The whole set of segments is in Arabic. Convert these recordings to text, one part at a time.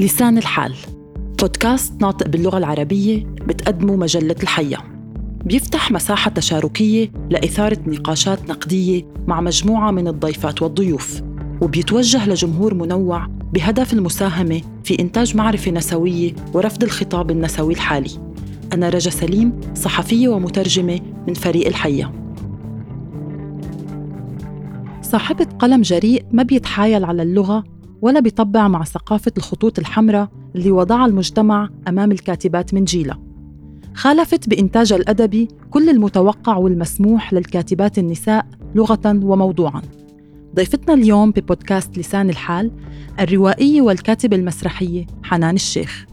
لسان الحال. بودكاست ناطق باللغة العربية بتقدمه مجلة الحياة. بيفتح مساحة تشاركية لإثارة نقاشات نقدية مع مجموعة من الضيفات والضيوف وبيتوجه لجمهور منوع بهدف المساهمة في إنتاج معرفة نسوية ورفض الخطاب النسوي الحالي. أنا رجا سليم صحفية ومترجمة من فريق الحية صاحبة قلم جريء ما بيتحايل على اللغة ولا بيطبع مع ثقافة الخطوط الحمراء اللي وضعها المجتمع أمام الكاتبات من جيلها خالفت بإنتاجها الأدبي كل المتوقع والمسموح للكاتبات النساء لغة وموضوعاً. ضيفتنا اليوم ببودكاست لسان الحال الروائية والكاتبة المسرحية حنان الشيخ.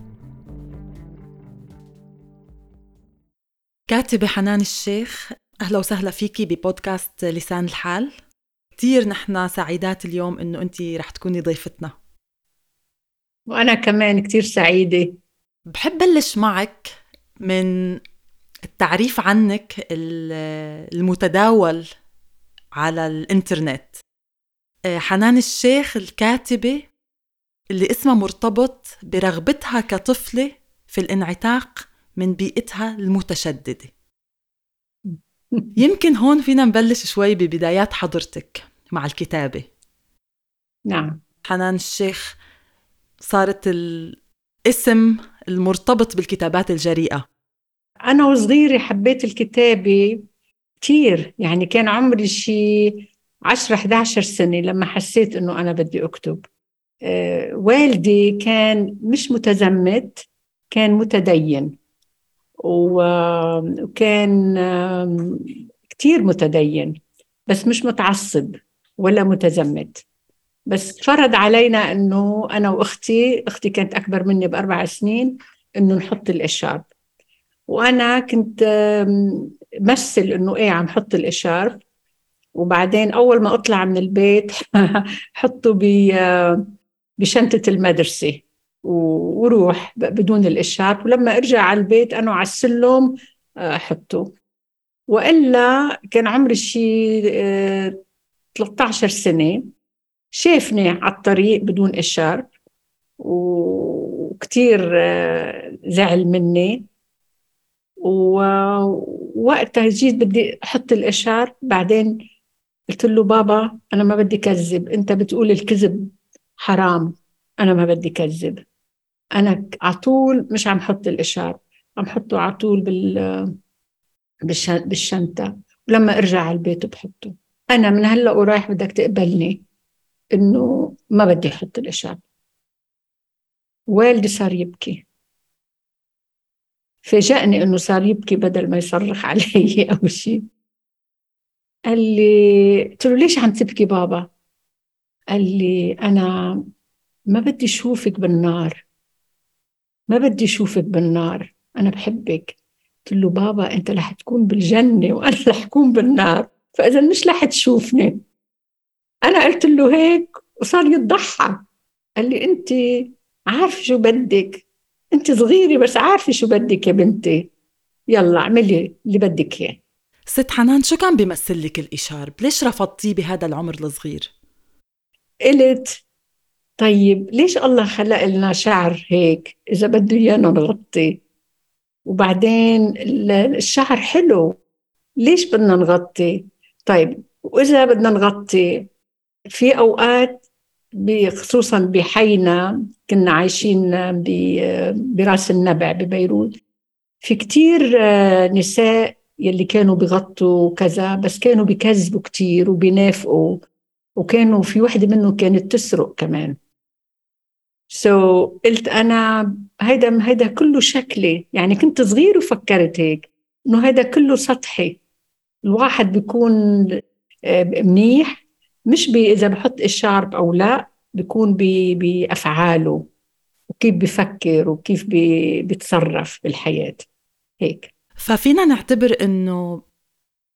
كاتبة حنان الشيخ أهلا وسهلا فيكي ببودكاست لسان الحال. كثير نحن سعيدات اليوم إنه أنت رح تكوني ضيفتنا. وأنا كمان كثير سعيدة. بحب بلش معك من التعريف عنك المتداول على الإنترنت. آه، حنان الشيخ الكاتبة اللي اسمها مرتبط برغبتها كطفلة في الانعتاق من بيئتها المتشددة. يمكن هون فينا نبلش شوي ببدايات حضرتك مع الكتابة. نعم. حنان الشيخ صارت الاسم المرتبط بالكتابات الجريئة. أنا وصغيرة حبيت الكتابة كثير يعني كان عمري شي 10 11 سنة لما حسيت إنه أنا بدي أكتب. آه، والدي كان مش متزمت كان متدين. وكان كتير متدين بس مش متعصب ولا متزمت. بس فرض علينا إنه أنا وأختي أختي كانت أكبر مني بأربع سنين إنه نحط الإشارب. وأنا كنت مثل إنه إيه عم حط الإشارب. وبعدين أول ما أطلع من البيت حطه بشنطة المدرسة. وروح بدون الإشارة. ولما أرجع على البيت أنا على السلم أحطه وإلا كان عمري شي 13 سنة شافني على الطريق بدون إشارة. وكتير زعل مني. ووقتها جيت بدي أحط الإشارة. بعدين قلت له بابا أنا ما بدي كذب. أنت بتقول الكذب حرام. أنا ما بدي كذب. أنا على طول مش عم حط الاشار عم حطه على طول بال بالشنطة ولما أرجع على البيت بحطه. أنا من هلأ ورايح بدك تقبلني إنه ما بدي أحط الاشار والدي صار يبكي. فاجأني إنه صار يبكي بدل ما يصرخ علي أو شيء قال لي قلت له ليش عم تبكي بابا؟ قال لي أنا ما بدي اشوفك بالنار. ما بدي أشوفك بالنار أنا بحبك. قلت له بابا أنت رح تكون بالجنة وأنا رح أكون بالنار. فإذا مش رح تشوفني. أنا قلت له هيك وصار يضحك. قال لي أنت عارفة شو بدك؟ أنت صغيرة بس عارفة شو بدك يا بنتي. يلا اعملي اللي بدك إياه. ست حنان شو كان بيمثل لك الإشارب؟ ليش رفضتيه بهذا العمر الصغير؟ قلت طيب ليش الله خلق لنا شعر هيك؟ إذا بده إيانا نغطي. وبعدين الشعر حلو. ليش بدنا نغطي؟ طيب وإذا بدنا نغطي في أوقات خصوصا بحينا كنا عايشين براس النبع ببيروت في كتير آه، نساء يلي كانوا بغطوا كذا بس كانوا بكذبوا كتير وبينافقوا وكانوا في وحدة منهم كانت تسرق كمان. سو so, قلت أنا هيدا هيدا كله شكلي. يعني كنت صغير وفكرت هيك. إنه هيدا كله سطحي. الواحد بيكون آه، منيح. مش بي إذا بحط الشارب أو لا بيكون بأفعاله. وكيف بفكر وكيف بي بيتصرف بالحياة. هيك. ففينا نعتبر إنه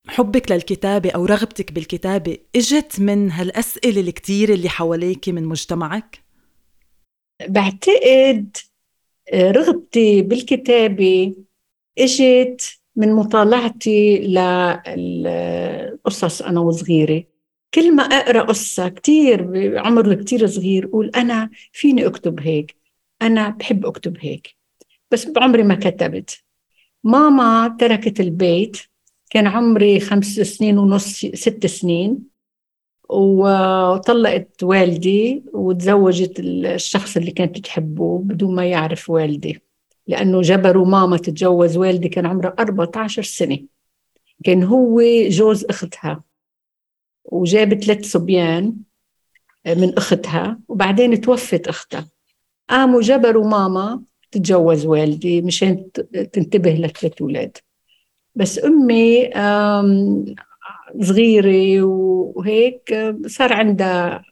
حبك للكتابة أو رغبتك بالكتابة إجت من هالأسئلة الكتير اللي حواليك من مجتمعك؟ بعتقد آه، رغبتي بالكتابة إجت من مطالعتي للقصص أنا وصغيرة. كل ما أقرأ قصة كتير بعمر كتير صغير أقول أنا فيني أكتب هيك؟ أنا بحب أكتب هيك. بس بعمري ما كتبت. ماما تركت البيت كان عمري خمس سنين ونص ست سنين. وطلقت والدي وتزوجت الشخص اللي كانت تحبه بدون ما يعرف والدي لأنه جبروا ماما تتجوز والدي كان عمره 14 سنة. كان هو جوز أختها وجاب ثلاث صبيان من أختها وبعدين توفت أختها. قاموا جبروا ماما تتجوز والدي مشان تنتبه لثلاث أولاد بس أمي صغيرة وهيك صار عندها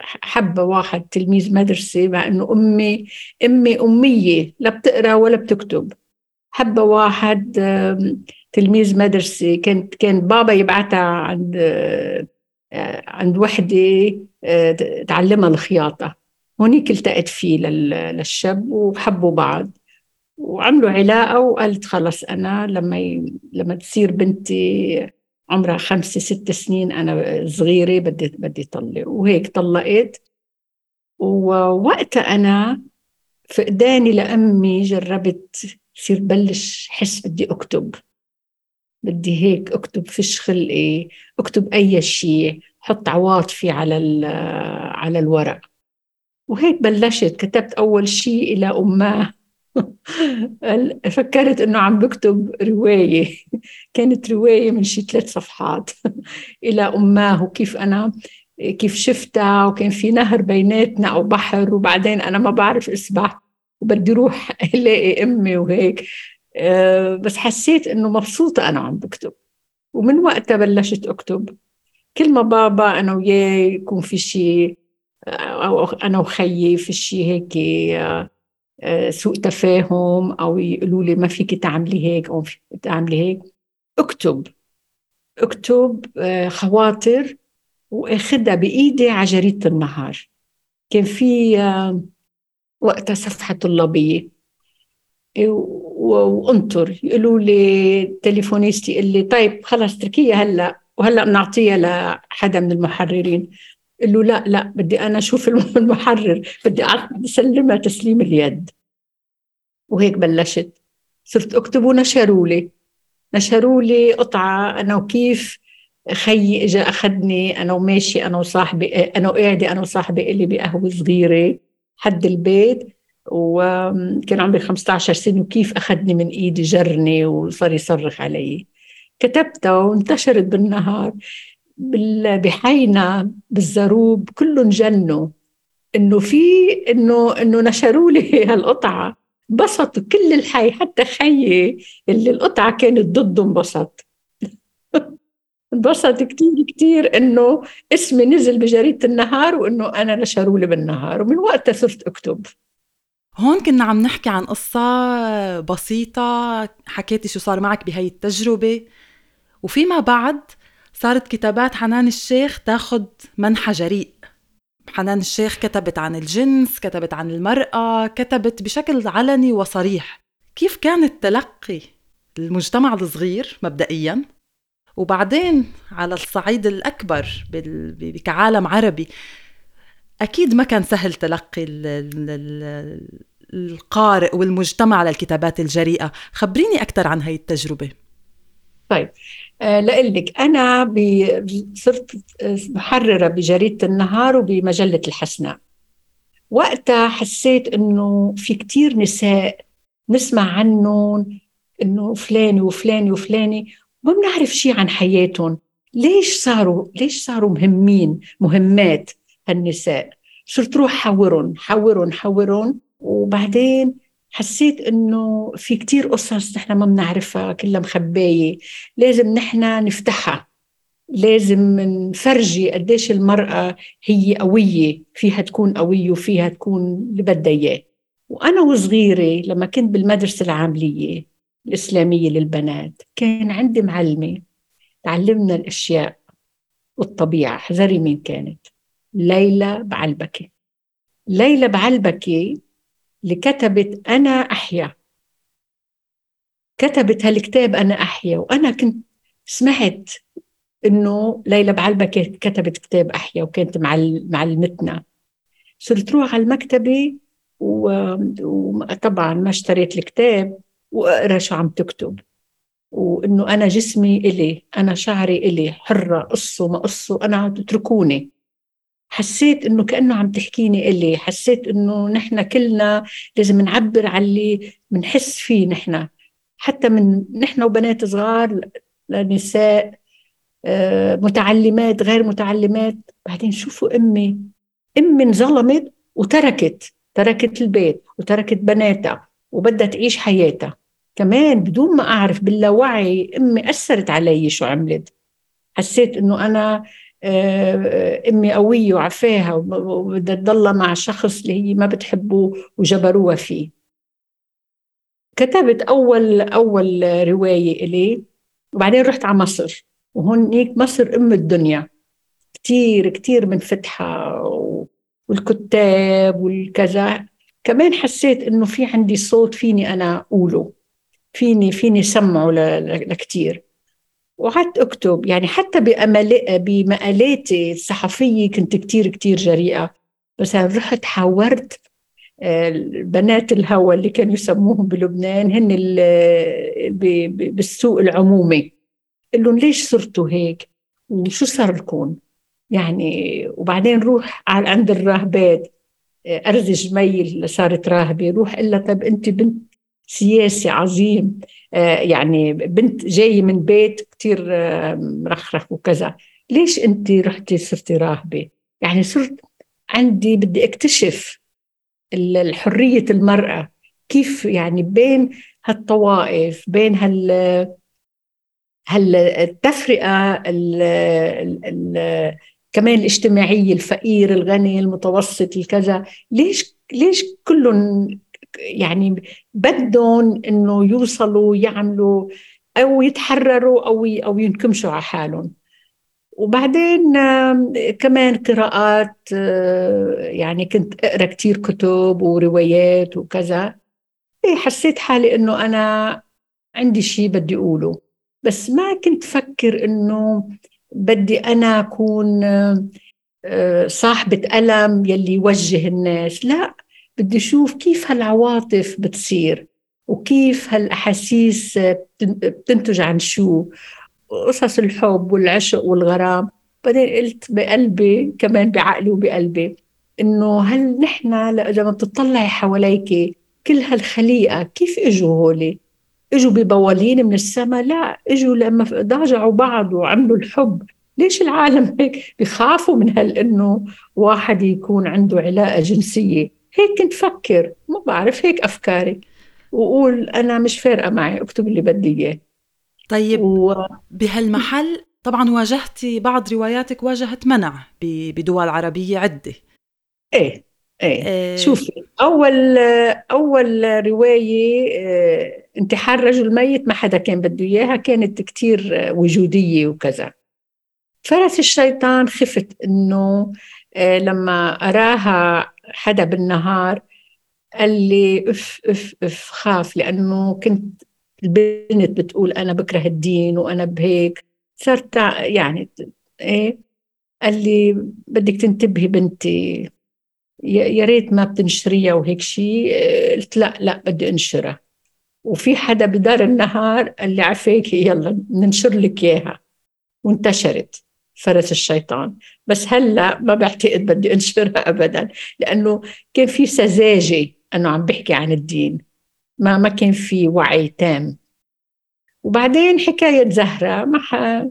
حبة واحد تلميذ مدرسة مع إنه أمي أمي أمية لا بتقرأ ولا بتكتب. حبة واحد تلميذ مدرسة كان كان بابا يبعتها عند عند وحدة تعلمها الخياطة. هونيك التقت فيه للشاب وحبوا بعض. وعملوا علاقة وقالت خلص أنا لما ي... لما تصير بنتي عمرها خمسة ست سنين أنا صغيرة بدي بدي طلق وهيك طلقت. ووقتها أنا فقداني لأمي جربت صير بلش حس بدي أكتب. بدي هيك أكتب فيش خلقي أكتب أي شيء حط عواطفي على على الورق. وهيك بلشت كتبت أول شيء إلى أماه فكرت إنه عم بكتب رواية. كانت رواية من شي ثلاث صفحات. إلى اماه وكيف أنا كيف شفتها وكان في نهر بيناتنا أو بحر وبعدين أنا ما بعرف اسبح وبدي روح ألاقي أمي وهيك. آه، بس حسيت إنه مبسوطة أنا عم بكتب. ومن وقتها بلشت أكتب. كل ما بابا أنا وياه يكون في شيء أو أنا وخيي في شيء هيك آه، آه، سوء تفاهم أو يقولوا لي ما فيك تعملي هيك أو فيك تعملي هيك. أكتب أكتب آه، خواطر واخدها بإيدي على جريدة النهار. كان في آه، وقتها صفحة طلابية. وأنطر. يقولوا لي تليفونيستي يقول لي طيب خلص تركيها هلأ وهلأ بنعطيها لحدا من المحررين. قال له لا لا بدي أنا أشوف المحرر بدي أسلمها تسليم اليد. وهيك بلشت. صرت أكتب ونشروا لي. نشروا لي قطعة أنا وكيف خيي اجى أخذني أنا وماشي أنا وصاحبي أنا وقاعدة أنا وصاحبي اللي بقهوة صغيرة حد البيت. وكان عمري 15 سنة وكيف أخذني من إيدي جرني وصار يصرخ علي. كتبتها وانتشرت بالنهار. بحينا بالزروب كلهم جنوا. إنه في إنه إنه نشروا لي هالقطعة. انبسطوا كل الحي حتى خيي اللي القطعة كانت ضده انبسط. انبسط كثير كثير إنه اسمي نزل بجريدة النهار وإنه أنا نشروا لي بالنهار. ومن وقتها صرت أكتب. هون كنا عم نحكي عن قصة بسيطة حكيتي شو صار معك بهي التجربة. وفيما بعد صارت كتابات حنان الشيخ تاخد منحى جريء. حنان الشيخ كتبت عن الجنس كتبت عن المرأة كتبت بشكل علني وصريح. كيف كان التلقي؟ المجتمع الصغير مبدئيا. وبعدين على الصعيد الأكبر كعالم عربي أكيد ما كان سهل تلقي القارئ والمجتمع للكتابات الجريئة. خبريني أكثر عن هاي التجربة. طيب. لقلك أنا صرت محررة بجريدة النهار وبمجلة الحسناء. وقتها حسيت إنه في كتير نساء نسمع عنهم إنه فلاني وفلاني وفلاني ما بنعرف شيء عن حياتهم. ليش صاروا ليش صاروا مهمين مهمات هالنساء؟ صرت روح حورهم حورهم حورهم. وبعدين حسيت إنه في كتير قصص نحن ما بنعرفها كلها مخباية. لازم نحن نفتحها. لازم نفرجي قديش المرأة هي قوية فيها تكون قوية وفيها تكون اللي بدها إياه. وأنا وصغيرة لما كنت بالمدرسة العاملية الإسلامية للبنات كان عندي معلمة تعلمنا الأشياء والطبيعة احذري مين كانت ليلى بعلبكة. ليلى بعلبكة اللي كتبت أنا أحيا. كتبت هالكتاب أنا أحيا. وأنا كنت سمعت إنه ليلى بعلبة كتبت كتاب أحيا وكانت معلمتنا صرت روح على المكتبة وطبعا ما اشتريت الكتاب وأقرأ شو عم تكتب. وإنه أنا جسمي إلي أنا شعري إلي حرة قصوا ما قصوا أنا اتركوني. حسيت إنه كأنه عم تحكيني إلي حسيت إنه نحن كلنا لازم نعبر على اللي بنحس فيه نحن. حتى من نحن وبنات صغار لنساء آه، متعلمات غير متعلمات. بعدين شوفوا أمي أمي انظلمت وتركت تركت البيت وتركت بناتها وبدها تعيش حياتها. كمان بدون ما أعرف باللاوعي أمي أثرت علي شو عملت. حسيت إنه أنا أمي قوية وعفاها وبدها تضلها مع شخص اللي هي ما بتحبه وجبروها فيه. كتبت أول أول رواية إلي وبعدين رحت على مصر وهونيك مصر أم الدنيا. كثير كثير منفتحه والكتاب والكذا. كمان حسيت إنه في عندي صوت فيني أنا أقوله فيني فيني سمعه لكثير وقعدت أكتب يعني حتى بمقالاتي الصحفية كنت كتير كتير جريئة. بس رحت حاورت آه، بنات الهوى اللي كانوا يسموهم بلبنان هن بالسوق العمومي. قال لهم ليش صرتوا هيك؟ وشو صار لكم؟ يعني وبعدين روح على عند الراهبات آه، أرز جميل اللي صارت راهبة روح إلا طب أنت بنت سياسي عظيم. يعني بنت جاية من بيت كتير آه، مرخرخ وكذا. ليش أنت رحتي صرتي راهبة؟ يعني صرت عندي بدي اكتشف الحرية المرأة. كيف يعني بين هالطوائف بين هال هالتفرقة ال ال كمان الاجتماعية الفقير الغني المتوسط الكذا. ليش ليش كلهم يعني بدهم إنه يوصلوا يعملوا أو يتحرروا أو أو ينكمشوا على حالهم. وبعدين كمان قراءات آه، يعني كنت أقرأ كثير كتب وروايات وكذا. إيه، حسيت حالي إنه أنا عندي شيء بدي أقوله. بس ما كنت فكر إنه بدي أنا أكون آه، صاحبة ألم يلي يوجه الناس. لا. بدي أشوف كيف هالعواطف بتصير وكيف هالأحاسيس بتنتج عن شو. قصص الحب والعشق والغرام. بعدين قلت بقلبي كمان بعقلي وبقلبي إنه هل نحن لما بتطلعي حواليك كل هالخليقة كيف إجوا هولي؟ إجوا ببوالين من السماء؟ لا إجوا لما ضاجعوا بعض وعملوا الحب. ليش العالم هيك؟ بيخافوا من هال إنه واحد يكون عنده علاقة جنسية. هيك كنت فكر ما بعرف هيك أفكاري. وقول أنا مش فارقة معي أكتب اللي بدي إياه. طيب و... بهالمحل طبعا واجهتي بعض رواياتك واجهت منع بدول عربية عدة. إيه إيه, إيه. شوفي أول أول رواية آه، انتحار رجل ميت ما حدا كان بده إياها كانت كتير وجودية وكذا. فرس الشيطان خفت إنه آه، لما أراها حدا بالنهار قال لي اف اف اف خاف لأنه كنت البنت بتقول أنا بكره الدين وأنا بهيك. صرت يعني إيه قال لي بدك تنتبهي بنتي. يا ريت ما بتنشريها وهيك شيء قلت لا لا بدي أنشرها. وفي حدا بدار النهار قال لي عفاكي يلا ننشر لك إياها. وانتشرت. فرس الشيطان. بس هلا ما بعتقد بدي انشرها ابدا لأنه كان في سذاجة إنه عم بحكي عن الدين. ما ما كان في وعي تام. وبعدين حكاية زهرة. ما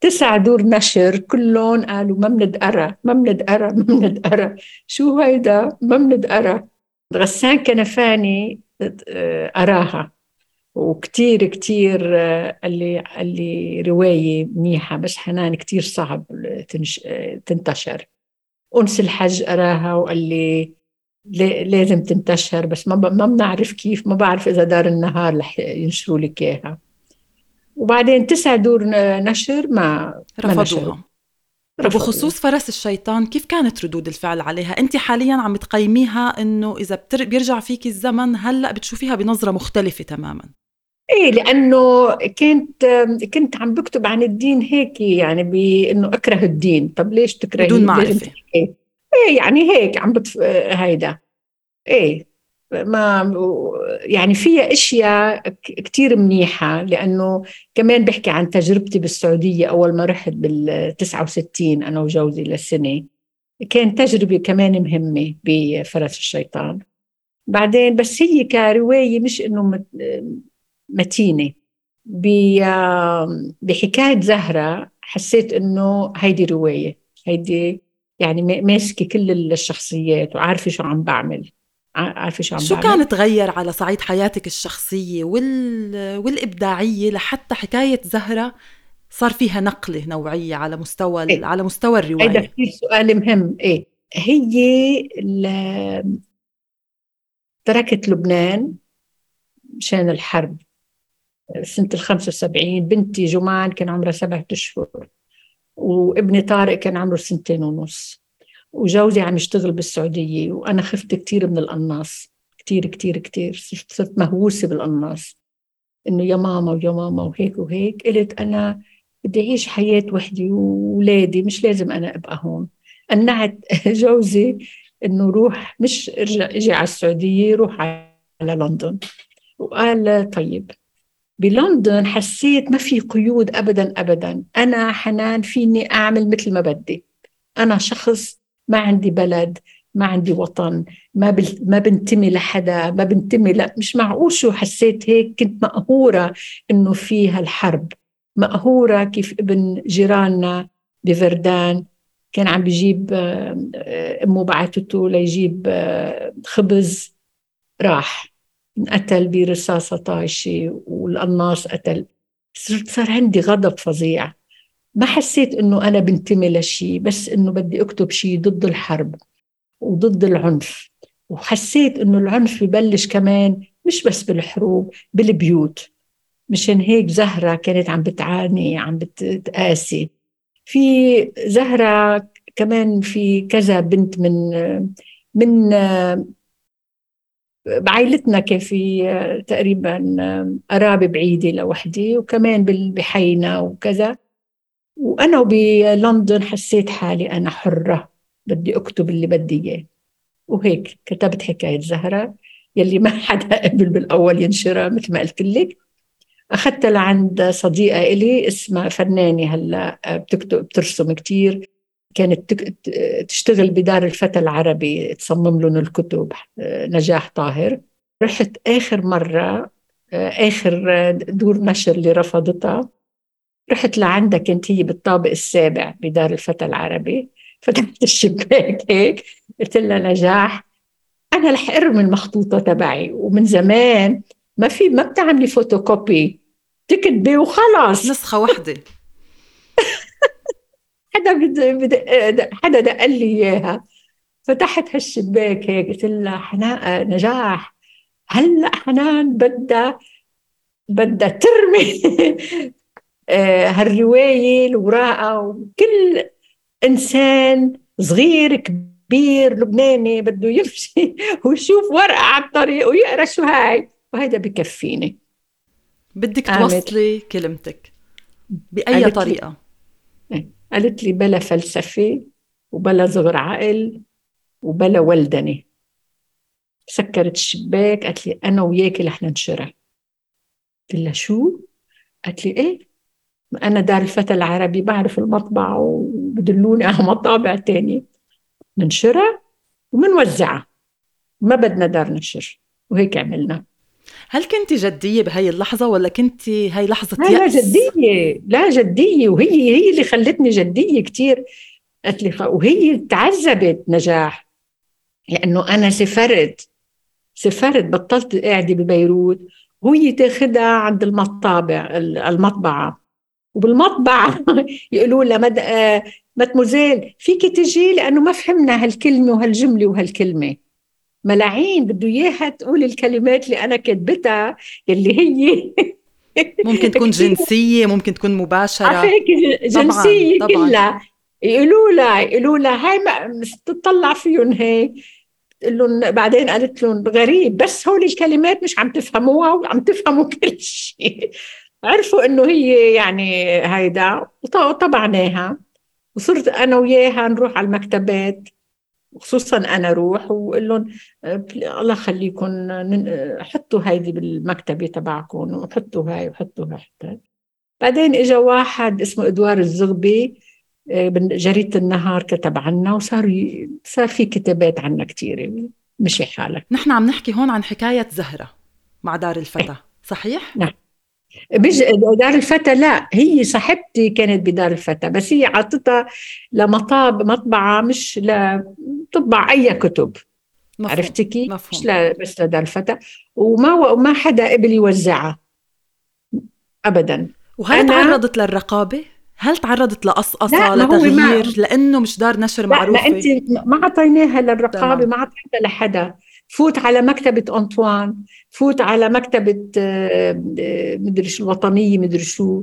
تسع دور نشر كلهم قالوا ما بنتقرا ما بنتقرا ما بنتقرا شو هيدا؟ ما بنتقرا غسان كنفاني قراها وكتير كتير قال لي قال لي رواية منيحة بس حنان كتير صعب تنتشر. أنس الحج قراها وقال لي لازم تنتشر بس ما ما بنعرف كيف ما بعرف إذا دار النهار رح ينشروا لك إياها. وبعدين تسع دور نشر ما رفضوها. وبخصوص فرس الشيطان كيف كانت ردود الفعل عليها؟ أنت حاليا عم تقيميها إنه إذا بيرجع فيكي الزمن هلأ بتشوفيها بنظرة مختلفة تماما. إيه لأنه كنت كنت عم بكتب عن الدين هيك يعني بانه أكره الدين. طب ليش تكرهي بدون معرفة. إيه يعني هيك عم بتف... هيدا. إيه ما يعني فيها أشياء كثير منيحة لأنه كمان بحكي عن تجربتي بالسعودية أول ما رحت بال 69 أنا وجوزي للسنة. كان تجربة كمان مهمة بفرس الشيطان. بعدين بس هي كرواية مش إنه متينة. بحكاية زهرة حسيت إنه هيدي رواية. هيدي يعني ماسكة كل الشخصيات وعارفة شو عم بعمل. عارفة شو عم شو كان تغير على صعيد حياتك الشخصية وال... والإبداعية لحتى حكاية زهرة صار فيها نقلة نوعية على مستوى إيه؟ على مستوى الرواية؟ هذا كثير سؤال مهم. إيه. هي ل... تركت لبنان مشان الحرب. سنة ال 75 بنتي جمان كان عمرها سبعة أشهر وابني طارق كان عمره سنتين ونص وجوزي عم يشتغل بالسعودية وأنا خفت كثير من القناص كثير كثير كثير صرت مهووسة بالقناص إنه يا ماما ويا ماما وهيك وهيك قلت أنا بدي أعيش حياة وحدي وولادي مش لازم أنا أبقى هون. قنعت جوزي إنه روح مش إرجع إجي على السعودية روح على لندن. وقال طيب. بلندن حسيت ما في قيود ابدا ابدا. أنا حنان فيني أعمل مثل ما بدي. أنا شخص ما عندي بلد ما عندي وطن ما بل ما بنتمي لحدا ما بنتمي لا مش معقول شو حسيت هيك كنت مقهورة إنه في هالحرب. مقهورة كيف ابن جيراننا بفردان كان عم بيجيب آه، أمه بعثته ليجيب آه، خبز راح. انقتل برصاصة طايشة والقناص قتل صرت صار عندي غضب فظيع. ما حسيت إنه أنا بنتمي لشيء بس إنه بدي أكتب شيء ضد الحرب وضد العنف. وحسيت إنه العنف ببلش كمان مش بس بالحروب بالبيوت. مشان هيك زهرة كانت عم بتعاني عم بتقاسي في زهرة كمان في كذا بنت من من بعائلتنا كان في تقريبا قرابة بعيدة لوحدي وكمان بحينا وكذا. وأنا بلندن حسيت حالي أنا حرة بدي أكتب اللي بدي إياه. وهيك كتبت حكاية زهرة يلي ما حدا قبل بالأول ينشرها مثل ما قلت لك. أخذتها لعند صديقة إلي اسمها فنانة هلأ بتكتب بترسم كتير. كانت تشتغل بدار الفتى العربي تصمم لهم الكتب نجاح طاهر. رحت آخر مرة آخر دور نشر اللي رفضتها رحت لعندها كانت هي بالطابق السابع بدار الفتى العربي. فتحت الشباك هيك قلت لها نجاح. أنا رح أرمي المخطوطة تبعي. ومن زمان ما في ما بتعملي فوتوكوبي تكتبي وخلص نسخة واحدة. حدا بد... حدا دق لي إياها. فتحت هالشباك هيك قلت لها حنان نجاح. هلأ حنان بدها بدها ترمي آه، هالرواية الوراقة. وكل إنسان صغير كبير لبناني بده يمشي ويشوف ورقة على الطريق ويقرأ شو هاي. وهيدا بكفيني. بدك توصلي كلمتك بأي طريقة؟ قالت لي بلا فلسفة وبلا صغر عقل وبلا ولدنة. سكرت الشباك قالت لي أنا وياكي رح ننشرها. قلت لها شو؟ قالت لي إيه أنا دار الفتى العربي بعرف المطبع وبدلوني على مطابع تانية. ننشرها ومنوزعها. ما بدنا دار نشر وهيك عملنا. هل كنت جدية بهاي اللحظة ولا كنت هاي لحظة لا؟ لا جدية. لا جدية. وهي هي اللي خلتني جدية كتير قالت لي وهي تعذبت نجاح. لأنه أنا سافرت سافرت بطلت قاعدة ببيروت. وهي تاخدها عند المطابع المطبعة. وبالمطبعة يقولوا لها مد... مدموزيل فيك تجي لأنه ما فهمنا هالكلمة وهالجملة وهالكلمة. ملاعين بده إياها تقول الكلمات اللي أنا كتبتها اللي هي. ممكن تكون جنسية ممكن تكون مباشرة. عفاك جنسية طبعاً. كلها. يقولوا لها يقولوا لها هاي ما تطلع فيهم هيك. لهم بعدين قالت لهم غريب بس هول الكلمات مش عم تفهموها وعم تفهموا كل شيء. عرفوا إنه هي يعني هيدا وطبعناها. وصرت أنا وياها نروح على المكتبات. وخصوصا أنا أروح واقول لهم الله يخليكم حطوا هيدي بالمكتبة تبعكم وحطوا هاي وحطوا هاي بعدين اجى واحد اسمه إدوار الزغبي جريدة النهار كتب عنا وصار صار في كتابات عنا كثيرة مشي حالك نحن عم نحكي هون عن حكاية زهرة مع دار الفتى إيه. صحيح؟ نعم دار الفتى لا هي صاحبتي كانت بدار الفتى بس هي عطتها لمطاب مطبعة مش لتطبع أي كتب مفهوم. عرفتي كيف؟ مش لا بس لدار الفتى وما وما حدا قبل يوزعها أبدا وهل أنا... تعرضت للرقابة؟ هل تعرضت لقصقصة لتغيير لأنه مش دار نشر معروفة؟ لا, لا أنت ما أعطيناها للرقابة ما أعطيتها لحدا فوت على مكتبة أنطوان فوت على مكتبة آه، مدري شو الوطنية مدري شو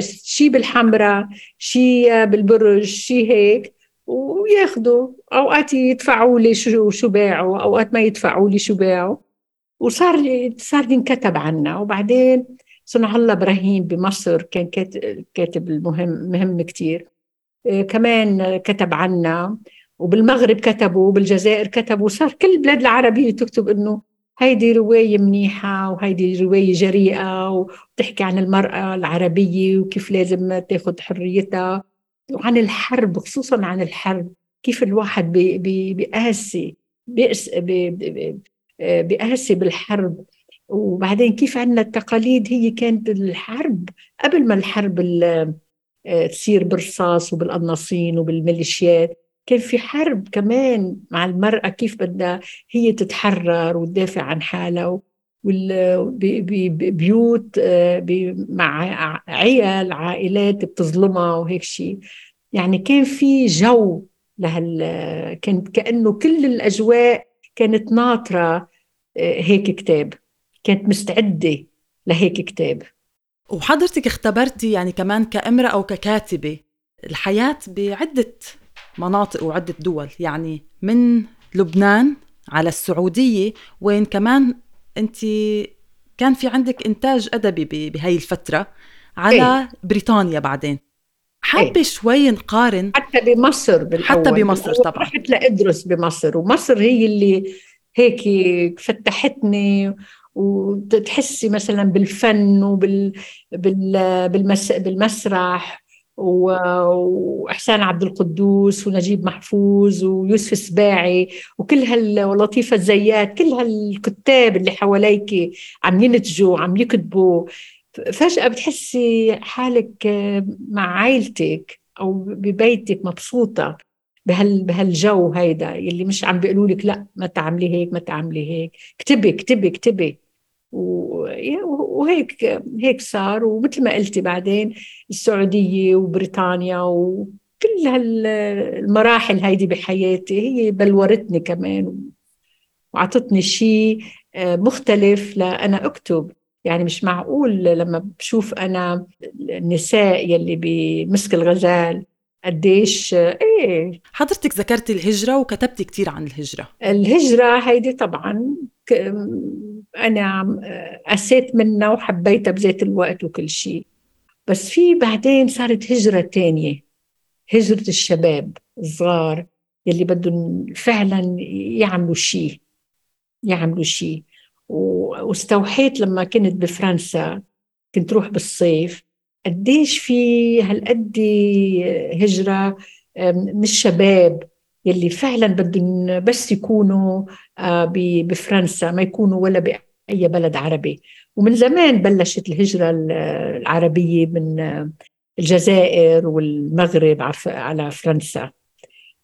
شي بالحمراء شي بالبرج شي هيك وياخذوا أوقات يدفعوا لي شو شو باعوا أوقات ما يدفعوا لي شو باعوا. وصار صار ينكتب عنا. وبعدين صنع الله إبراهيم بمصر كان كاتب المهم مهم كثير آه، كمان كتب عنا. وبالمغرب كتبوا وبالجزائر كتبوا صار كل البلاد العربية تكتب إنه هيدي رواية منيحة وهيدي رواية جريئة وتحكي عن المرأة العربية وكيف لازم تاخذ حريتها وعن الحرب خصوصا عن الحرب كيف الواحد بيقاسي بيقاسي بالحرب. وبعدين كيف عندنا التقاليد هي كانت الحرب قبل ما الحرب تصير بالرصاص وبالقناصين وبالميليشيات. كان في حرب كمان مع المرأة كيف بدها هي تتحرر وتدافع عن حالها ببيوت آه، مع عيال عائلات بتظلمها وهيك شيء يعني كان في جو لهال كانت كأنه كل الأجواء كانت ناطرة آه، هيك كتاب. كانت مستعدة لهيك كتاب. وحضرتك اختبرتي يعني كمان كامرأة أو ككاتبة الحياة بعدة مناطق وعدة دول. يعني من لبنان على السعودية وين كمان أنت كان في عندك إنتاج أدبي بهاي الفترة على إيه؟ بريطانيا بعدين. حابة إيه؟ شوي نقارن. حتى بمصر بالأول. حتى بمصر طبعا. رحت لأدرس بمصر ومصر هي اللي هيك فتحتني وتحسي مثلا بالفن وبال بال بالمس... بالمسرح. وإحسان عبد القدوس ونجيب محفوظ ويوسف السباعي وكل هاللطيفة الزيات كل هالكتاب اللي حواليك عم ينتجوا عم يكتبوا. فجأة بتحسي حالك مع عائلتك أو ببيتك مبسوطة بهال بهالجو هيدا يلي مش عم بيقولوا لك لا ما تعملي هيك ما تعملي هيك. اكتبي اكتبي اكتبي. وهيك هيك صار. ومثل ما قلتي بعدين السعودية وبريطانيا وكل هالمراحل هيدي بحياتي هي بلورتني كمان وعطتني شيء آه، مختلف لأنا أكتب. يعني مش معقول لما بشوف أنا النساء يلي بمسك الغزال قديش إيه. حضرتك ذكرتي الهجرة وكتبتي كثير عن الهجرة. الهجرة هيدي طبعا أنا قسيت منها وحبيتها بذات الوقت وكل شيء. بس في بعدين صارت هجرة تانية هجرة الشباب الصغار يلي بدهم فعلا يعملوا شيء يعملوا شيء. واستوحيت لما كنت بفرنسا كنت روح بالصيف. قديش في هالقد هجرة من الشباب يلي فعلا بدهم بس يكونوا آه، بفرنسا ما يكونوا ولا بأي بلد عربي. ومن زمان بلشت الهجرة العربية من آه، الجزائر والمغرب على فرنسا.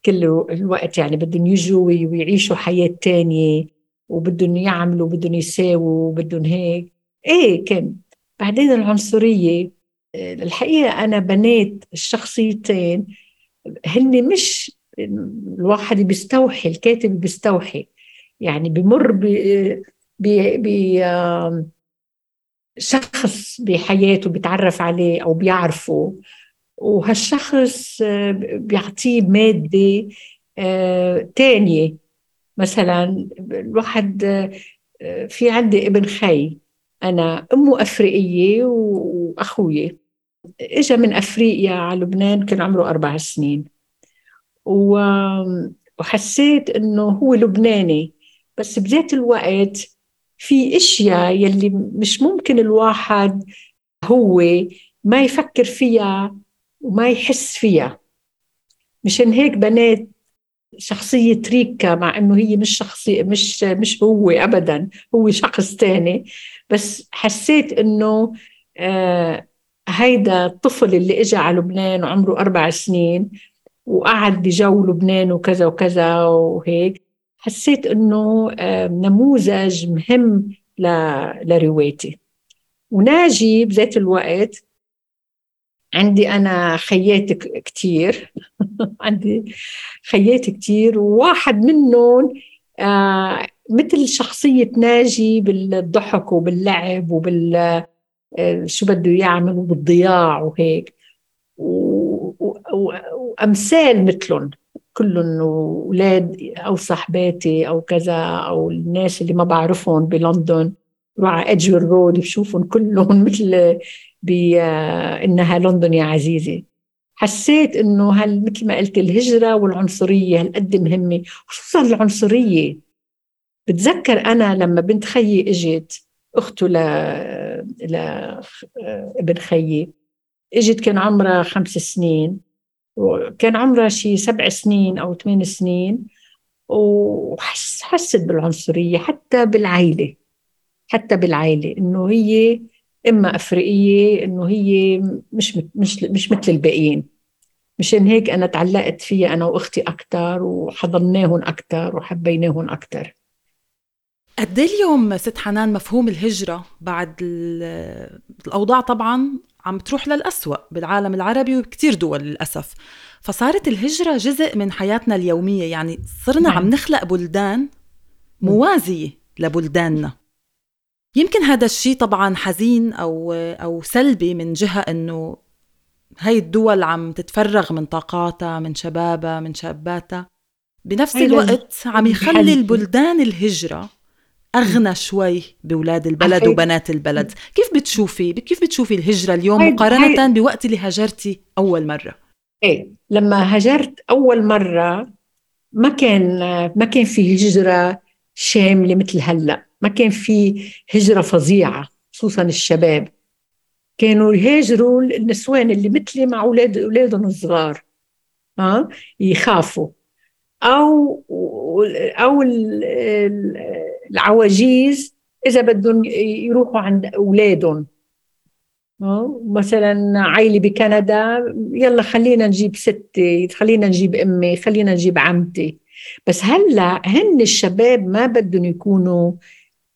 كل الوقت يعني بدهم يجوا ويعيشوا حياة تانية وبدهم يعملوا بدهم يساووا وبدهم هيك. إيه كان بعدين العنصرية الحقيقة أنا بنيت الشخصيتين هن مش الواحد بيستوحي الكاتب بيستوحي يعني بمر ب ب شخص بحياته بيتعرف عليه أو بيعرفه وهالشخص بيعطيه مادة آه، تانية. مثلا الواحد آه، في عندي ابن خي أنا أمه أفريقية واخوي اجى من أفريقيا على لبنان كان عمره أربع سنين. وحسيت إنه هو لبناني بس بذات الوقت في إشياء يلي مش ممكن الواحد هو ما يفكر فيها وما يحس فيها. مشان هيك بنيت شخصية ريكا مع إنه هي مش شخصية مش مش هو ابدا هو شخص تاني. بس حسيت إنه آه هيدا الطفل اللي اجى على لبنان وعمره أربع سنين وقعد بجو لبنان وكذا وكذا وهيك حسيت إنه نموذج مهم لروايتي. وناجي بذات الوقت عندي أنا خيات كتير. عندي خيات كتير وواحد منهم آه مثل شخصية ناجي بالضحك وباللعب وبال شو بده يعمل وبالضياع وهيك. وأمثال مثلهم كلهم أولاد أو صحباتي أو كذا أو الناس اللي ما بعرفهم بلندن بروح على ادجور رود بشوفهم كلهم مثل بانها لندن يا عزيزي. حسيت إنه هل مثل ما قلت الهجرة والعنصرية هالقد مهمة خصوصا العنصرية. بتذكر أنا لما بنت خيي إجت أخته ل ل ابن خيي. إجت كان عمرها خمس سنين وكان عمرها شي سبع سنين أو ثمان سنين وحس حست بالعنصرية حتى بالعائله حتى بالعائله إنه هي اما أفريقية إنه هي مش مش مش مثل الباقيين. مشان هيك أنا تعلقت فيها أنا وأختي أكثر وحضناهم أكثر وحبيناهم أكثر قد إيه اليوم ست حنان مفهوم الهجرة بعد الأوضاع طبعا عم تروح للأسوأ بالعالم العربي وبكتير دول للأسف. فصارت الهجرة جزء من حياتنا اليومية يعني صرنا عم نعم. نخلق بلدان موازية لبلداننا. يمكن هذا الشيء طبعا حزين أو أو سلبي من جهة إنه هاي الدول عم تتفرغ من طاقاتها من شبابها من شاباتها. بنفس الوقت عم يخلي البلدان الهجرة أغنى شوي بأولاد البلد وبنات البلد. كيف بتشوفي؟ كيف بتشوفي الهجرة اليوم مقارنة بوقت اللي هاجرتي أول مرة؟ إيه لما هاجرت أول مرة ما كان ما كان في هجرة شاملة مثل هلأ. ما كان في هجرة فظيعة خصوصا الشباب. كانوا يهاجروا النسوان اللي مثلي مع أولاد أولادهم الصغار ها؟ يخافوا. أو أو العواجيز إذا بدهم يروحوا عند أولادهم. مثلا عائلة بكندا يلا خلينا نجيب ستي خلينا نجيب أمي خلينا نجيب عمتي. بس هلأ هن الشباب ما بدهم يكونوا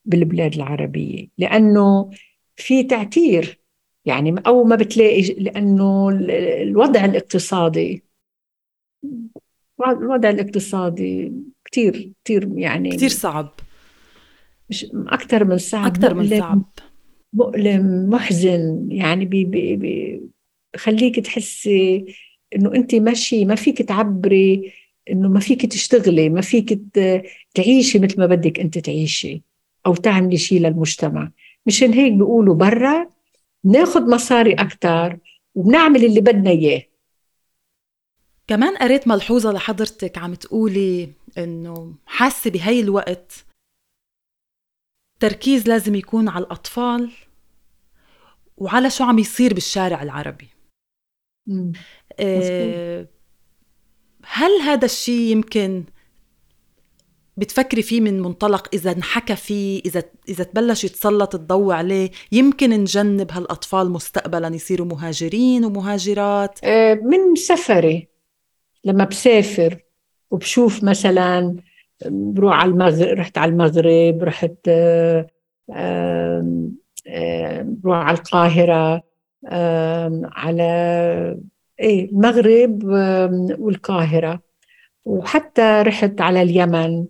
بالبلاد العربية لأنه في تعتير. يعني أو ما بتلاقي لأنه الوضع الاقتصادي الوضع الاقتصادي كتير كتير يعني كتير صعب. مش أكثر من صعب أكثر من صعب. مؤلم محزن يعني بي بي بي بخليك تحسي إنه أنت ماشي ما فيك تعبري إنه ما فيك تشتغلي ما فيك تعيشي مثل ما بدك أنت تعيشي أو تعملي شيء للمجتمع. مشان هيك بيقولوا برا ناخذ مصاري أكثر وبنعمل اللي بدنا إياه. كمان قريت ملحوظة لحضرتك عم تقولي إنه حاسة بهي الوقت تركيز لازم يكون على الأطفال وعلى شو عم يصير بالشارع العربي. أه هل هذا الشيء يمكن بتفكري فيه من منطلق إذا انحكى فيه إذا إذا تبلش يتسلط الضوء عليه يمكن نجنب هالأطفال مستقبلا يصيروا مهاجرين ومهاجرات؟ آه، من سفري لما بسافر وبشوف مثلا بروح على المغرب رحت على المغرب رحت بروح على القاهرة على إيه المغرب والقاهرة. وحتى رحت على اليمن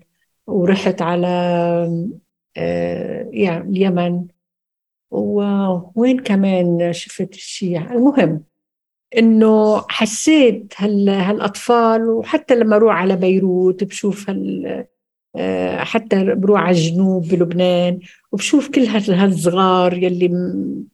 ورحت على يعني اليمن. ووين كمان شفت الشيء المهم. إنه حسيت هال هالأطفال وحتى لما أروح على بيروت بشوف هال آه، حتى بروح على الجنوب بلبنان وبشوف كل هالصغار يلي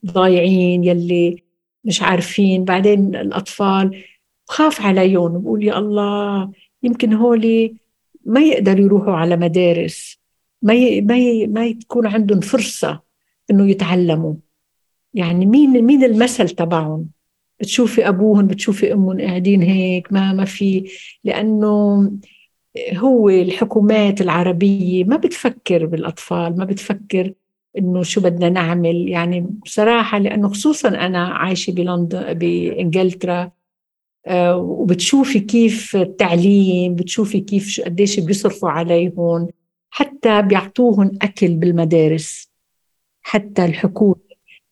ضايعين يلي مش عارفين. بعدين الأطفال بخاف عليهم بقول يا الله يمكن هولي ما يقدروا يروحوا على مدارس ما ي... ما ي... ما تكون عندهم فرصة إنه يتعلموا. يعني مين مين المثل تبعهم؟ بتشوفي أبوهم بتشوفي أمهم قاعدين هيك ما ما في لأنه هو الحكومات العربية ما بتفكر بالأطفال ما بتفكر إنه شو بدنا نعمل. يعني بصراحة لأنه خصوصا أنا عايشة بلندن بإنجلترا آه، وبتشوفي كيف التعليم بتشوفي كيف قديش بيصرفوا عليهم حتى بيعطوهم أكل بالمدارس. حتى الحكومة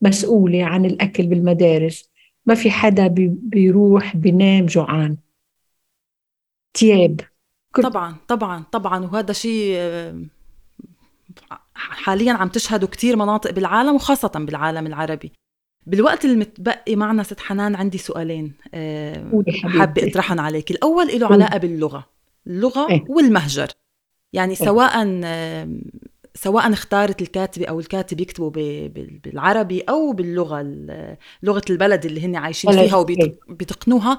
مسؤولة عن الأكل بالمدارس. ما في حدا بيروح بينام جوعان. تياب. طبعا طبعا طبعا وهذا شيء حاليا عم تشهده كثير مناطق بالعالم وخاصة بالعالم العربي. بالوقت المتبقي معنا ست حنان عندي سؤالين آه، حابة أطرحهم عليك. الأول له علاقة باللغة اللغة إيه؟ والمهجر. يعني إيه؟ سواء سواء اختارت الكاتبة أو الكاتب يكتبوا بالعربي أو باللغة لغة البلد اللي هن عايشين فيها وبيتقنوها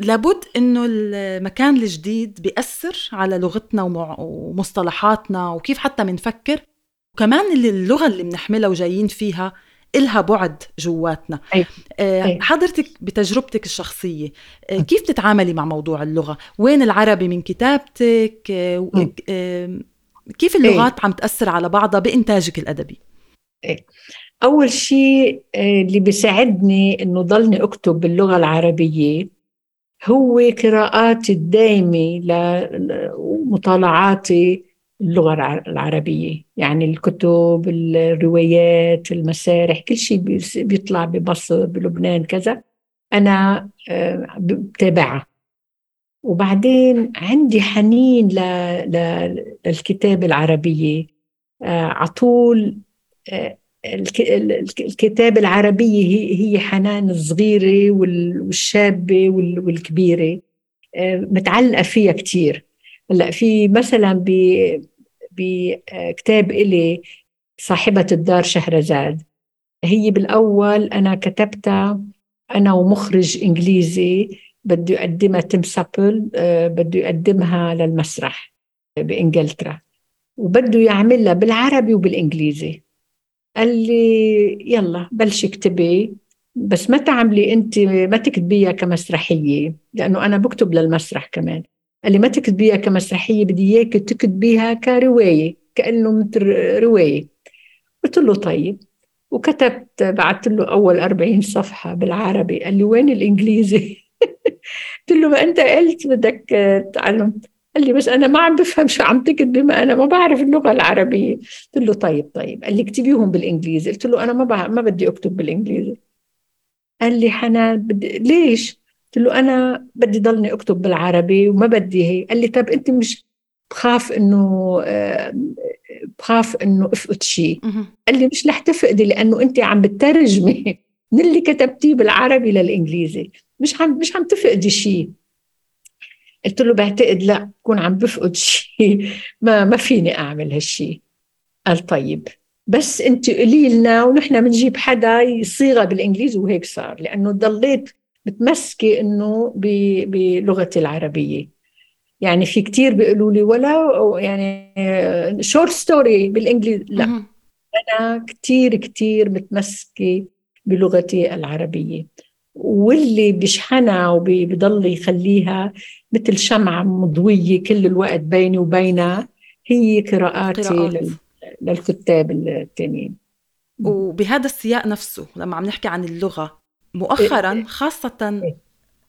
لابد إنه المكان الجديد بيأثر على لغتنا ومصطلحاتنا وكيف حتى بنفكر وكمان اللغة اللي بنحملها وجايين فيها إلها بعد جواتنا. أي. أي. حضرتك بتجربتك الشخصية آه، كيف تتعاملي مع موضوع اللغة؟ وين العربي من كتابتك؟ آه، كيف اللغات أي. عم تأثر على بعضها بإنتاجك الأدبي أي. أول شيء آه، اللي بيساعدني إنه ضلني أكتب باللغة العربية هو قراءاتي الدائمة لمطالعاتي اللغة العربية يعني الكتب الروايات المسارح كل شيء بيطلع بمصر بلبنان كذا أنا آه، بتابعها وبعدين عندي حنين للكتاب العربية. آه، عطول آه، الكتاب العربية هي حنان الصغيرة والشابة والكبيرة. آه، متعلقة فيها كتير. هلأ في مثلا بكتاب إلي صاحبة الدار شهرزاد. هي بالأول أنا كتبتها أنا ومخرج إنجليزي. بده يقدمها تيم سابل آه، بده يقدمها للمسرح بإنجلترا. وبده يعملها بالعربي وبالإنجليزي. قال لي يلا بلشي اكتبي بس ما تعملي انت ما تكتبيها كمسرحية لأنه أنا بكتب للمسرح كمان. قال لي ما تكتبيها كمسرحية بدي اياك تكتبيها كرواية كأنه مثل رواية. قلت له طيب. وكتبت بعثت له أول 40 صفحة بالعربي. قال لي وين الإنجليزي؟ قلت له ما أنت قلت بدك تعلم؟ قال لي بس أنا ما عم بفهم شو عم تكتبي ما أنا ما بعرف اللغة العربية. قلت له طيب طيب. قال لي اكتبيهم بالإنجليزي. قلت له أنا ما ما بدي أكتب بالإنجليزي. قال لي حنان بدي ليش؟ قلت له أنا بدي ضلني أكتب بالعربي وما بدي هيك. قال لي طب أنت مش بخاف إنه آه، بخاف إنه أفقد شيء؟ قال لي مش رح تفقدي لأنه أنت عم بترجمي من اللي كتبتيه بالعربي للإنجليزي. مش عم مش عم تفقدي شيء قلت له بعتقد لا بكون عم بفقد شيء ما ما فيني أعمل هالشيء قال طيب بس أنت قولي لنا ونحن بنجيب حدا يصيغها بالإنجليزي وهيك صار لأنه ضليت متمسكة إنه بلغتي العربية. يعني في كتير بيقولوا لي ولا يعني short story بالإنجليزي لا. أنا كتير كتير متمسكة بلغتي العربية. واللي بيشحنها وبيضل يخليها مثل شمعة مضوية كل الوقت بيني وبينها. هي قراءاتي قراءات. للكتاب التانيين. وبهذا السياق نفسه لما عم نحكي عن اللغة مؤخرا إيه. خاصة إيه.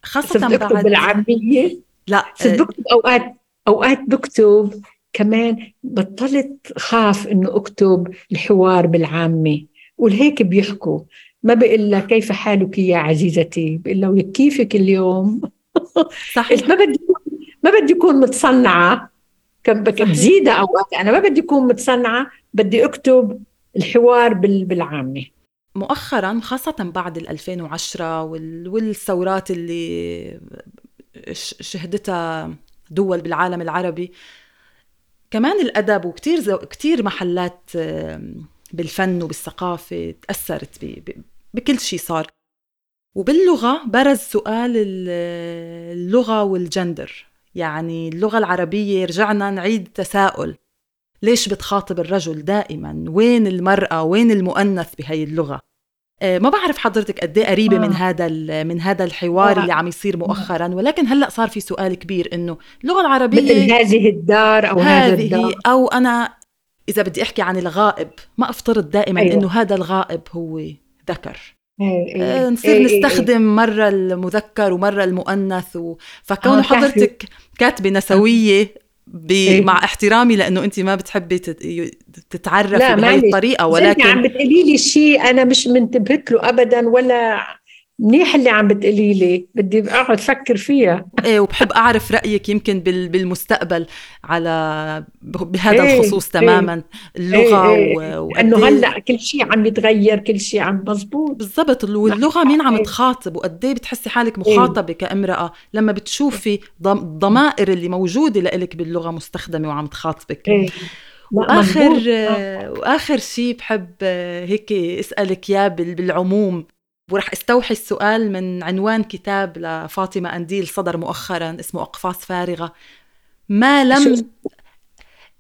خاصة بعد بالعامية؟ لا. بكتب أوقات أوقات بكتب كمان بطلت خاف إنه أكتب الحوار بالعامة. ولهيك بيحكوا. ما بقول لها كيف حالك يا عزيزتي؟ بقول له كيفك اليوم؟ صحيح. ما بدي ما بدي اكون متصنعة. بزيدة أوقات. أنا ما بدي اكون متصنعة بدي أكتب الحوار بالعامة. مؤخرا خاصة بعد ال 2010 والثورات اللي شهدتها دول بالعالم العربي كمان الأدب وكتير كتير محلات بالفن وبالثقافة تأثرت بكل شيء صار. وباللغة برز سؤال اللغة والجندر. يعني اللغة العربية رجعنا نعيد تساؤل. ليش بتخاطب الرجل دائما؟ وين المرأة؟ وين المؤنث بهي اللغة؟ آه، ما بعرف حضرتك قد إيه قريبة آه. من هذا من هذا الحوار آه. اللي عم يصير مؤخرا. ولكن هلأ صار في سؤال كبير إنه اللغة العربية مثل هذه الدار أو هذا الدار. أو أنا إذا بدي أحكي عن الغائب ما أفترض دائما أيوة. إنه هذا الغائب هو. ذكر إيه، إيه. نصير إيه نستخدم مرة المذكر ومرة المؤنث و... فكون حضرتك كاتبة نسوية ب... إيه؟ مع احترامي لأنه أنت ما بتحبي تتعرفي بهي الطريقة ولكن عم بتقولي لي شيء أنا مش منتبهت له ابدا ولا منيح اللي عم بتقولي لي. بدي أقعد أفكر فيها. إيه وبحب أعرف رأيك يمكن بالمستقبل على بهذا إيه الخصوص تماما إيه اللغة إيه إيه. إنه هلأ كل شيء عم يتغير كل شيء عم مزبوط. بالضبط. واللغة مين عم تخاطب؟ وقد إيه بتحسي حالك مخاطبة إيه كامرأة؟ لما بتشوفي الضمائر اللي موجودة لإلك باللغة مستخدمة وعم تخاطبك. إيه. وآخر. وآخر شيء بحب هيك أسألك إياه بالعموم. ورح استوحي السؤال من عنوان كتاب لفاطمة أنديل صدر مؤخرا اسمه أقفاص فارغة. ما لم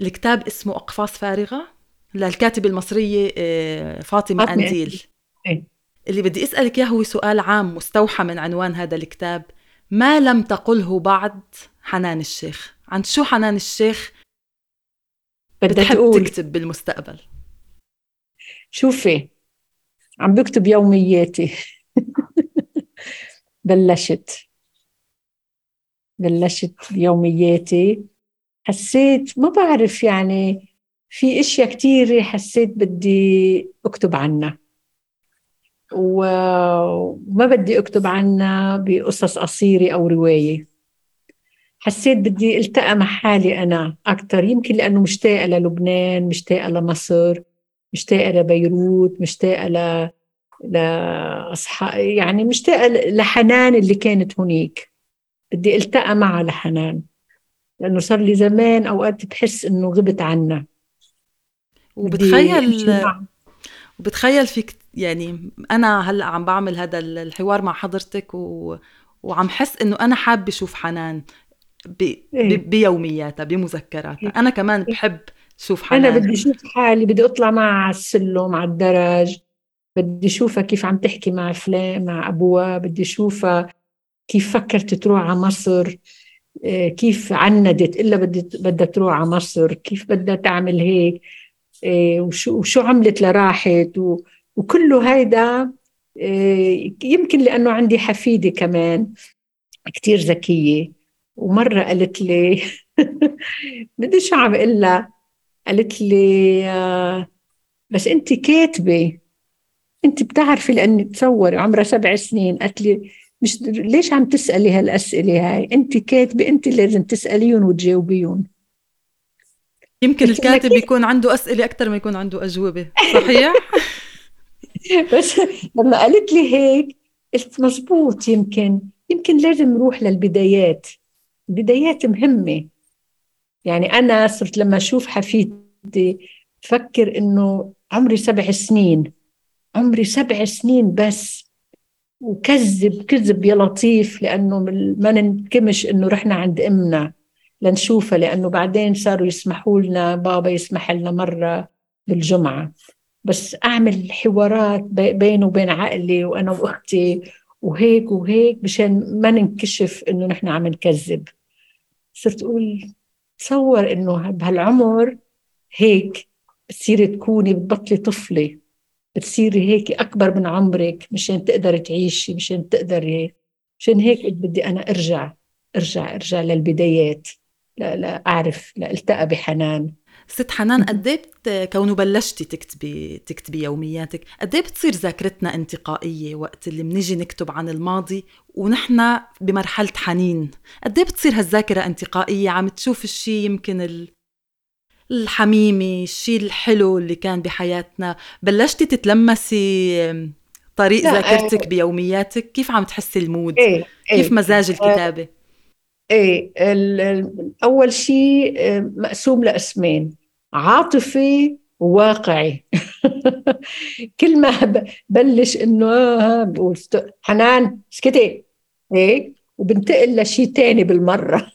الكتاب اسمه أقفاص فارغة؟ للكاتبة المصرية آه، فاطمة أنديل. إيه. اللي بدي أسألك إياه هو سؤال عام مستوحى من عنوان هذا الكتاب. ما لم تقله بعد حنان الشيخ؟ عن شو حنان الشيخ بدها تقول. تكتب بالمستقبل؟ شوفي عم بكتب يومياتي. بلشت. بلشت بيومياتي حسيت ما بعرف يعني في أشياء كثيرة حسيت بدي أكتب عنها. وما بدي أكتب عنها بقصص قصيرة أو رواية. حسيت بدي ألتقى مع حالي أنا أكثر يمكن لأنه مشتاقة للبنان مشتاقة لمصر. مشتاقة لبيروت مشتاقة ل لأصحاب يعني مشتاقة لحنان اللي كانت هناك. بدي ألتقى معها لحنان لأنه صار لي زمان أوقات بحس إنه غبت عنا وبتخيل وبتخيل فيك يعني أنا هلأ عم بعمل هذا الحوار مع حضرتك و... وعم حس إنه أنا حابة أشوف حنان ب... إيه؟ بيومياتها بمذكراتها. أنا كمان بحب شوف حنان أنا بدي أشوف حالي بدي أطلع معها على السلم على الدرج بدي أشوفها كيف عم تحكي مع فلان مع أبوها بدي أشوفها كيف فكرت تروح على مصر آه، كيف عندت إلا بدي بدها تروح على مصر كيف بدها تعمل هيك آه، وشو وشو عملت لراحت وكله هيدا آه، يمكن لأنه عندي حفيدة كمان كتير ذكية ومرة قالت لي بدي شو عم أقول قالت لي آه، بس انت كاتبة انت بتعرفي لأني تصوري عمرها سبع سنين. قالت لي مش ليش عم تسألي هالأسئلة هاي؟ انت كاتبة انت لازم تسأليهم وتجاوبيهم. يمكن الكاتب يكون عنده أسئلة أكثر ما يكون عنده أجوبة صحيح؟ بس لما قالت لي هيك قلت مزبوط يمكن يمكن لازم نروح للبدايات. البدايات مهمة. يعني أنا صرت لما أشوف حفيدتي فكر إنه عمري سبع سنين عمري سبع سنين بس وكذب كذب يا لطيف لأنه ما ننكمش إنه رحنا عند أمنا لنشوفها لأنه بعدين صاروا يسمحوا لنا بابا يسمح لنا مرة بالجمعة. بس أعمل حوارات بينه وبين عقلي وأنا وأختي وهيك وهيك مشان ما ننكشف إنه نحن عم نكذب. صرت أقول تصور إنه بهالعمر هيك بتصيري تكوني بتبطلي طفلة بتصيري هيك أكبر من عمرك مشان تقدري تعيشي مشان تقدري مشان هيك بدي أنا أرجع أرجع أرجع للبدايات لا لا أعرف لا بحنان. ست حنان قد إيه كونه بلشتي تكتبي تكتبي يومياتك قد إيه بتصير ذاكرتنا انتقائية وقت اللي بنيجي نكتب عن الماضي ونحن بمرحلة حنين؟ قد إيه بتصير هالذاكرة انتقائية؟ عم تشوف الشيء يمكن ال... الحميمي الشيء الحلو اللي كان بحياتنا. بلشتي تتلمسي طريق ذاكرتك بيومياتك؟ كيف عم تحسي المود؟ إيه كيف إيه مزاج الكتابة؟ إيه أول شيء آه، مقسوم لاسمين عاطفي وواقعي. كل ما بلش إنه آه، بقول حنان اسكتي هيك وبنتقل لشيء تاني بالمرة.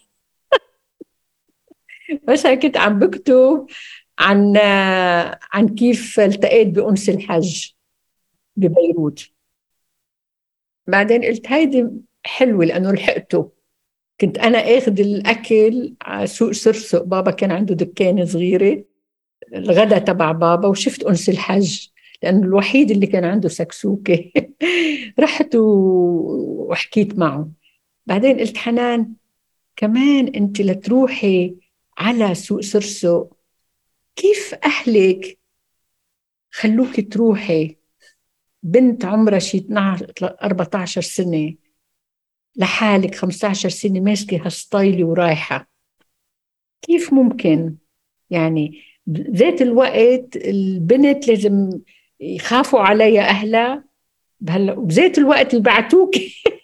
مثلا كنت عم بكتب عن عن كيف التقيت بأنس الحج ببيروت. بعدين قلت هيدي حلوة لأنه لحقته. كنت أنا آخذ الأكل على سوق سرسق بابا كان عنده دكانة صغيرة الغدا تبع بابا وشفت أنس الحج لأنه الوحيد اللي كان عنده سكسوكة. رحت وحكيت معه. بعدين قلت حنان كمان أنت لتروحي على سوق سرسق كيف أهلك خلوك تروحي؟ بنت عمرها شي 12 14 سنة. لحالك 15 سنة ماسكة هالستايلي ورايحة. كيف ممكن؟ يعني بذات الوقت البنت لازم يخافوا عليها أهلها. بذات الوقت يبعتوك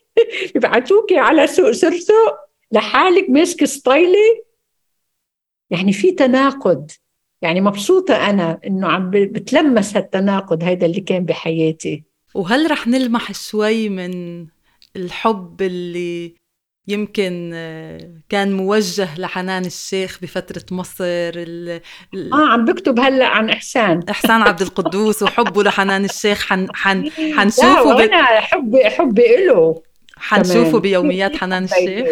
يبعتوك على سوق سرسق لحالك ماسكة ستايلي يعني في تناقض. يعني مبسوطة أنا إنه عم بتلمس هالتناقض هيدا اللي كان بحياتي. وهل رح نلمح شوي من الحب اللي يمكن آه، كان موجه لحنان الشيخ بفترة مصر ال ال آه عم بكتب هلأ عن إحسان. إحسان عبد القدوس وحبه لحنان الشيخ. حن حن حنشوفه لا ب... حبي حبي له حنشوفه بيوميات حنان الشيخ.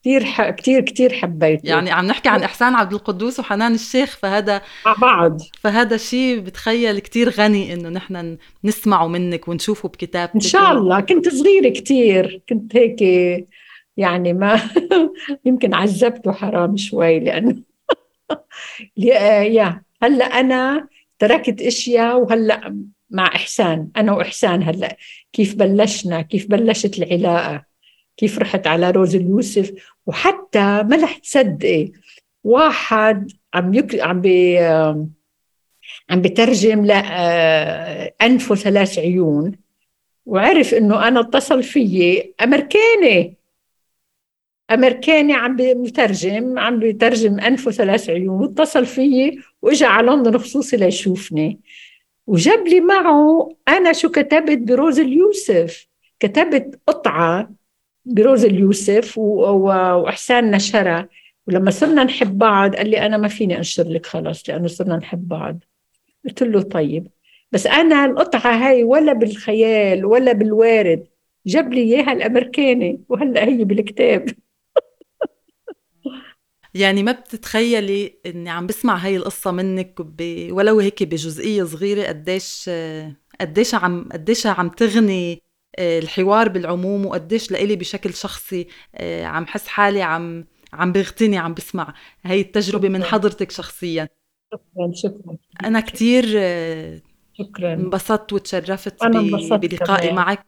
كثير ح... كثير كثير حبيته. يعني عم نحكي عن إحسان عبد القدوس وحنان الشيخ فهذا مع بعض. فهذا شيء بتخيل كثير غني إنه نحن نسمعه منك ونشوفه بكتابتك. إن شاء الله. كنت صغيرة كثير كنت هيك يعني ما يمكن عذبته حرام شوي لأنه يا هلأ أنا تركت أشياء وهلأ مع إحسان. أنا وإحسان هلأ كيف بلشنا كيف بلشت العلاقة. كيف رحت على روز اليوسف وحتى ما رح تصدقي واحد عم يك... عم بي عم بترجم لأنف ثلاث عيون وعرف إنه أنا اتصل فيي أمريكاني. أمريكاني عم بيترجم عم بيترجم أنف ثلاث عيون واتصل فيي وإجا على لندن خصوصي ليشوفني. وجاب لي معه أنا شو كتبت بروز اليوسف. كتبت قطعة بروز اليوسف واحسان نشرها ولما صرنا نحب بعض قال لي أنا ما فيني أنشر لك خلص لأنه صرنا نحب بعض. قلت له طيب. بس أنا القطعة هاي ولا بالخيال ولا بالوارد. جاب لي إياها الأمريكاني وهلأ هي بالكتاب. يعني ما بتتخيلي إني عم بسمع هاي القصة منك. ولو هيك بجزئية صغيرة قديش قديش عم قديش عم تغني الحوار بالعموم وقديش لإلي بشكل شخصي آه، عم حس حالي عم عم بغتني عم بسمع. هاي التجربة من حضرتك شخصيا. شكرا شكرا. أنا كتير آه، شكرا. انبسطت وتشرفت بلقائي معك.